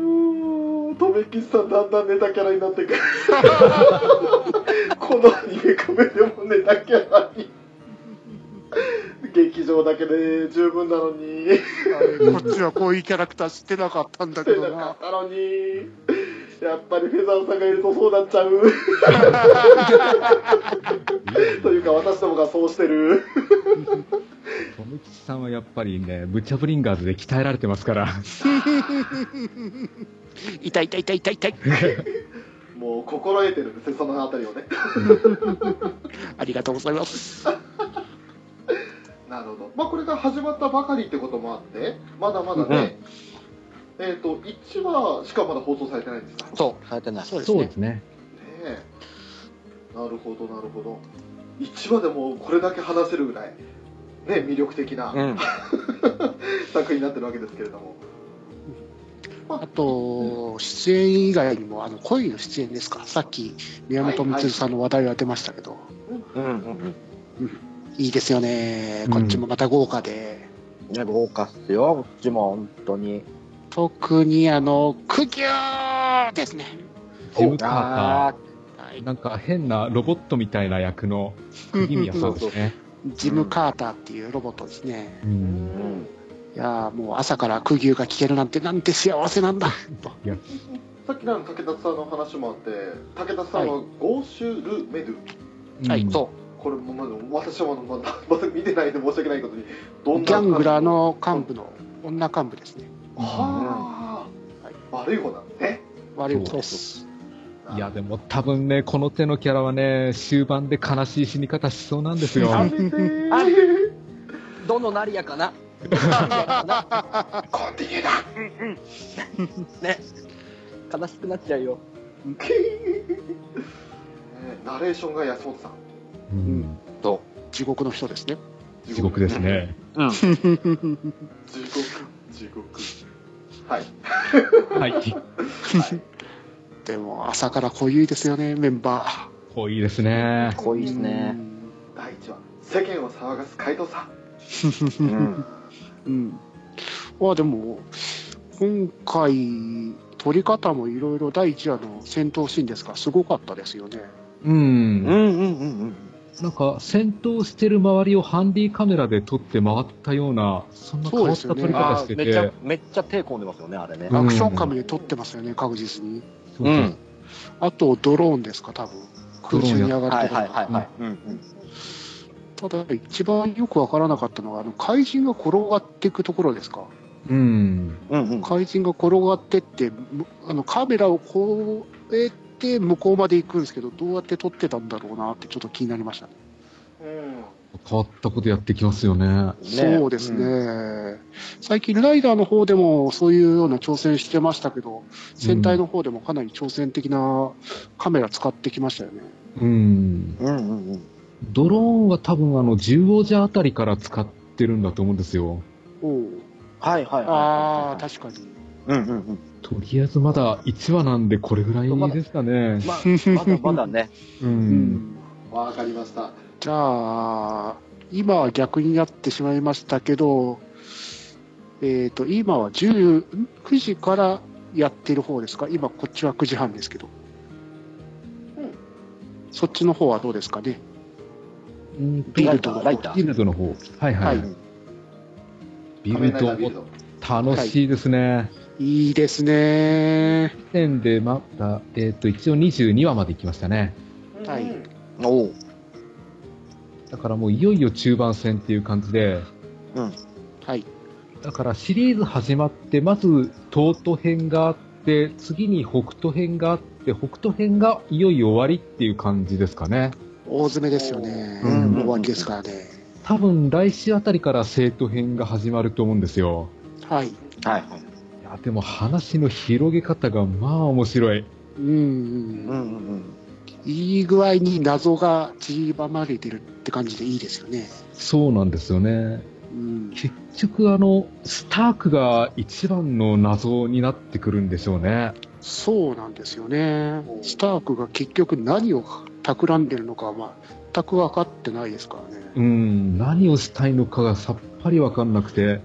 S1: ん、留吉さんだんだんネタキャラになってくる。*laughs* このアニメカメでもネタキャラに。劇場だけで十分なのに。
S4: こっちはこういうキャラクター知ってなかったんだけ
S1: 出
S4: どな。
S1: なかったのに。やっぱりフェザーさんがいるとそうなっちゃう。*laughs* というか私どもがそうしてる。
S2: トム吉さんはやっぱりね、ブチャブリンガーズで鍛えられてますから。*laughs*
S4: 痛い痛い痛い痛い痛い。
S1: もう心得てるんですよ、そのあたりをね。*laughs*
S4: ありがとうございます。*laughs*
S1: なるほど。まあこれが始まったばかりってこともあって、まだまだね、えっ、と、1話しかまだ放送されてないんですか？ね
S3: そう、されてない。
S4: そうですね
S2: そうです。ね。
S1: え。なるほど、なるほど。1話でもこれだけ話せるぐらい、ね、魅力的な、
S3: うん。*laughs*
S1: 作品になってるわけですけれども。
S4: あと、出演以外にも、あの、恋の出演ですか？さっき、宮本光さんの話題が出ましたけど、
S3: うんうん
S4: いいですよね。こっちもまた豪華で。
S3: うん。ね、豪華っすよ、こっちも、本当に。
S4: 特にあの、クギューですね。
S2: ジム・カー
S3: あ
S4: はい
S2: ター。なんか変なロボットみたいな役の釘宮さんですね。
S4: ジム・カーターっていうロボットですね。
S2: う。
S3: ん。
S4: いやーもう朝からクギューが聞けるなんてなんて幸せなんだ。と
S2: いや、
S1: さっきの武田さんの話もあって、武田さんはゴーシュ・ル・メドゥ。
S4: はい
S2: うん
S3: そ
S1: これもまだ私はまだ *laughs* まだ見てないんで申し訳ないことに、どんな
S4: ギャングラーの幹部の女幹部ですね。
S1: はあ、悪い方なんですね。
S4: 悪い方です。
S2: いや、でも多分ね、この手のキャラはね、終盤で悲しい死に方しそうなんですよ。*laughs*
S3: どのなどのナリアかな？
S1: コンティニューだ
S3: ね。悲しくなっちゃうよ。
S1: ねナレーションが安本さん。
S2: うん
S3: そ
S4: 地獄の人ですね。
S2: 地獄ですね。
S3: う。うん。
S1: 地獄、地獄。はい。
S2: はい。
S4: でも朝から濃ゆいですよね、メンバー。
S2: 濃いですね。
S3: 濃いですね。
S1: 第1話、世間を騒がす怪盗さん。
S3: うん。
S4: うん。まあでも、今回、撮り方もいろいろ第1話の戦闘シーンですが、すごかったですよね。
S2: うん。
S3: うんうんうんうん。
S2: なんか、戦闘してる周りをハンディカメラで撮って回ったような、そんな変わった撮り方
S3: あ
S2: して
S3: ーめっちゃ
S2: て。、
S3: めっちゃ手込んでますよね、あれね。
S2: うん
S4: アクションカメで撮ってますよね、確実に。
S2: そうそう
S3: うん
S4: あと、ドローンですか、多分。空中に上が
S3: はい
S4: るところ
S3: はいはいはい。うんうん。
S4: ただ、一番よくわからなかったのは、あの、怪人が転がっていくところですか？
S2: うん。
S3: うんうん。
S4: 怪人が転がってって、むあの、カメラをこうやって向こうまで行くんですけど、どうやって撮ってたんだろうなってちょっと気になりましたね。
S1: うん。
S2: 変わったことやってきますよね。
S3: ね
S4: そうですね、最近、ライダーの方でもそういうような挑戦してましたけど、戦隊の方でもかなり挑戦的なカメラ使ってきましたよね。
S2: うん。
S3: うんうんうん。
S2: ドローンは多分あの、十王者あたりから使ってるんだと思うんですよ。
S4: おう
S3: はいはいはい。
S4: ああ、確かに。
S3: うんうんうん。
S2: とりあえずまだ1話なんでこれぐらいですかね。
S3: まあ、まだまだね。*laughs*
S2: う。
S4: うんん
S1: わかりました。
S4: じゃあ、今は逆になってしまいましたけど、えっ、と、今は10 9時からやってる方ですか？今、こっちは9時半ですけど。
S1: うん
S4: そっちの方はどうですかね？
S2: うん
S4: ビルドの方
S3: ライター
S2: ビルドの方。はいはい。
S4: はい
S2: ビルド。楽しいですね。
S4: いいですね。
S2: 時点でまだ、えっ、と、一応22話まで行きましたね。
S4: はい
S1: うん
S3: おう。
S2: だからもういよいよ中盤戦っていう感じで、
S4: はい。
S2: だからシリーズ始まって、まず東都編があって、次に北斗編があっで、北斗編がいよいよ終わりっていう感じですかね。
S4: 大詰めですよね。
S2: うん
S4: 終わりですからね。
S2: 多分来週あたりから生徒編が始まると思うんですよ。
S4: はい。
S3: はい。
S2: いや、でも話の広げ方がまあ面白い。
S4: うん、
S3: うんうん
S4: いい具合に謎が散りばまれてるって感じでいいですよね。
S2: そうなんですよね。
S4: うん。
S2: 結局あの、スタークが一番の謎になってくるんでしょうね。
S4: そうなんですよね。スタークが結局何を企んでるのかは全く分かってないですからね。
S2: うん、何をしたいのかがさっぱりわかんなくて、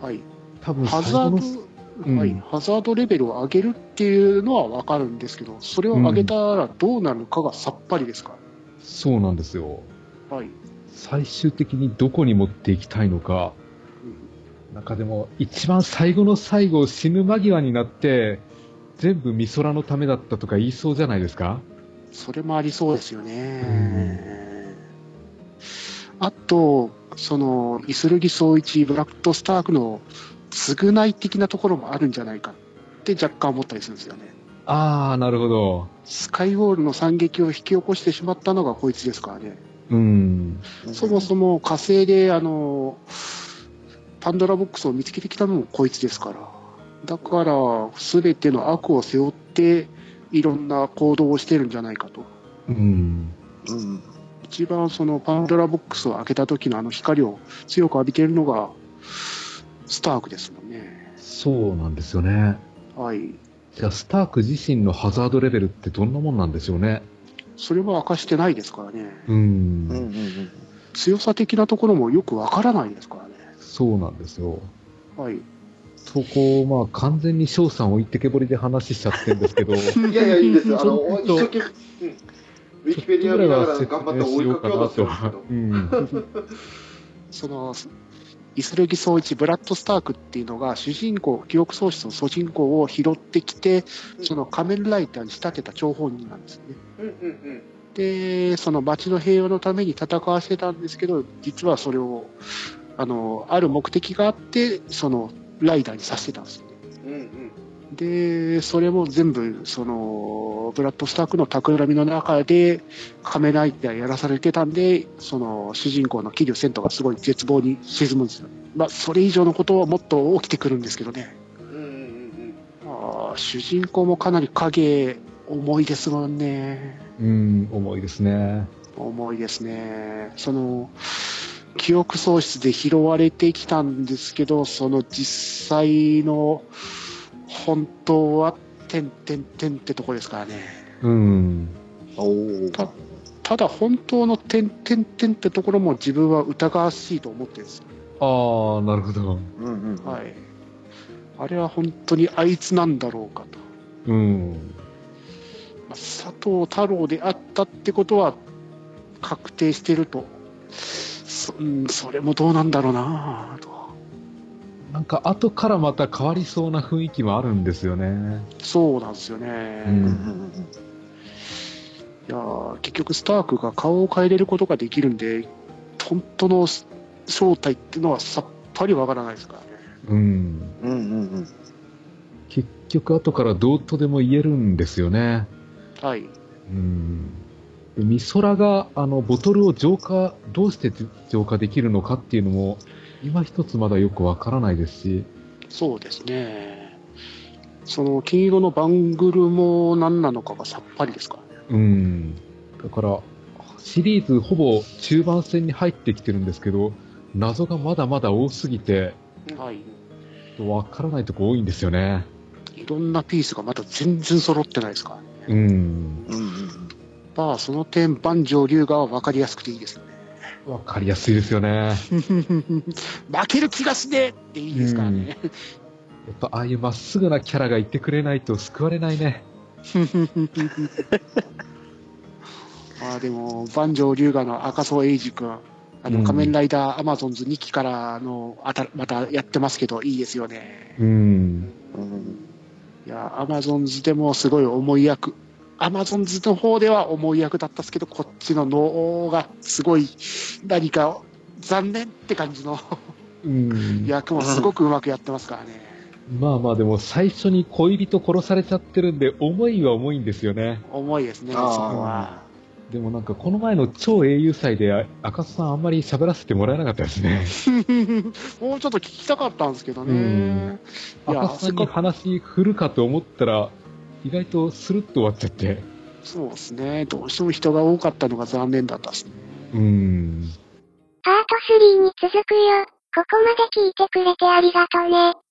S4: はい。
S2: 多分
S4: ハザード、
S2: うん
S4: はい、ハザードレベルを上げるっていうのは分かるんですけど、それを上げたらどうなるのかがさっぱりですか
S2: そうなんですよ。
S4: ら。はい。
S2: 最終的にどこに持っていきたいのか。
S4: うん
S2: なんかでも、一番最後の最後、死ぬ間際になって、全部美空のためだったとか言いそうじゃないですか？
S4: それもありそうですよね。あと、その、イスルギ総一、ブラックとスタークの償い的なところもあるんじゃないかって若干思ったりするんですよね。
S2: あー、なるほど。
S4: スカイウォールの惨劇を引き起こしてしまったのがこいつですからね。
S2: うん。
S3: うん。
S4: そもそも火星で、あの、パンドラボックスを見つけてきたのもこいつですから。だから、すべての悪を背負って、いろんな行動をしてるんじゃないかと。
S2: うん。
S3: うん。
S4: 一番そのパンドラボックスを開けた時のあの光を強く浴びているのが、スタークですもんね。
S2: そうなんですよね。
S4: はい。
S2: じゃあ、スターク自身のハザードレベルってどんなもんなんでしょうね。
S4: それも明かしてないですからね。
S2: うん。
S3: うんうん
S4: 強さ的なところもよくわからないですからね。
S2: そうなんですよ。
S4: はい。
S2: そこを、まあ、完全に翔さん置いてけぼりで話しちゃってるんですけど、*laughs*
S1: いやいや、いいですよ。あの、
S2: ちょっと
S1: 一生懸命、うん。ウィキペディア見ながら頑張って追いかけようとしてますけど。
S2: うん。*laughs*
S4: その、イスルギ総一、ブラッド・スタークっていうのが、主人公、記憶喪失の主人公を拾ってきて、その仮面ライダーに仕立てた張本人なんですね。
S1: うんうんうん。
S4: で、その街の平和のために戦わせたんですけど、実はそれを、あの、ある目的があって、その、ライダーにさせてたんですよね。
S1: うんうん。
S4: で、それも全部、その、ブラッド・スタークの企みの中で、仮面ライダーやらされてたんで、その、主人公の桐生戦闘がすごい絶望に沈むんですよ。まあ、それ以上のことはもっと起きてくるんですけどね。
S1: うんうんうん
S4: あー主人公もかなり影、重いですもんね。
S2: うん、重いですね。
S4: 重いですね。その、記憶喪失で拾われてきたんですけど、その実際の本当は、てんてんてんってとこですからね。
S2: うん。
S4: たただ本当のてんてんてんってところも自分は疑わしいと思ってるんですよ。
S2: ああ、なるほど。
S3: うんうん。
S4: はい。あれは本当にあいつなんだろうかと。
S2: うん。
S4: まあ佐藤太郎であったってことは確定してると。そ,、うん、それもどうなんだろうなと。
S2: なんか後からまた変わりそうな雰囲気もあるんですよね。
S4: そうなんですよね。いやー結局スタークが顔を変えれることができるんで、本当の正体っていうのはさっぱりわからないですからね。
S2: うん。
S3: うんうんうん。
S2: 結局後からどうとでも言えるんですよね。
S4: はい。
S2: うん。で美空が、あの、ボトルを浄化、どうして浄化できるのかっていうのも、今一つまだよくわからないですし、
S4: そうですね。その金色のバングルも何なのかがさっぱりですからね。
S2: うん。だから、シリーズほぼ中盤戦に入ってきてるんですけど、謎がまだまだ多すぎて、
S1: うん。
S4: はい。
S2: わからないとこ多いんですよね。
S4: いろんなピースがまだ全然揃ってないですからね。
S2: うん。
S3: うんうん
S4: まあ、その点、万丈龍が分かりやすくていいですよね。
S2: わかりやすいですよね。*laughs*
S4: 負ける気がしねえっていいですからね。
S2: やっぱああいうまっすぐなキャラがいてくれないと救われないね。
S4: ま *laughs* あでも、万丈龍河の赤楚英二君、あの、
S2: うん
S4: 仮面ライダーアマゾンズ2期からの、あた、またやってますけど、いいですよね。
S2: うん。
S3: うん。
S4: いや、アマゾンズでもすごい重い役。アマゾンズの方では重い役だったんですけど、こっちの脳がすごい、何か残念って感じの
S2: うん。
S4: 役もすごくうまくやってますからね。
S2: まあまあでも最初に恋人殺されちゃってるんで、重いは重いんですよね。
S4: 重いですね、そこは。
S2: でもなんかこの前の超英雄祭であ赤楚さんあんまり喋らせてもらえなかったですね。*laughs*
S4: もうちょっと聞きたかったんですけど
S2: う
S4: ね
S2: 赤楚さんに話振るかと思ったら、意外とスルッと終わっちゃって。
S4: そうですね。どうしても人が多かったのが残念だったですね。
S2: うん。
S5: パート3に続くよ。ここまで聞いてくれてありがとね。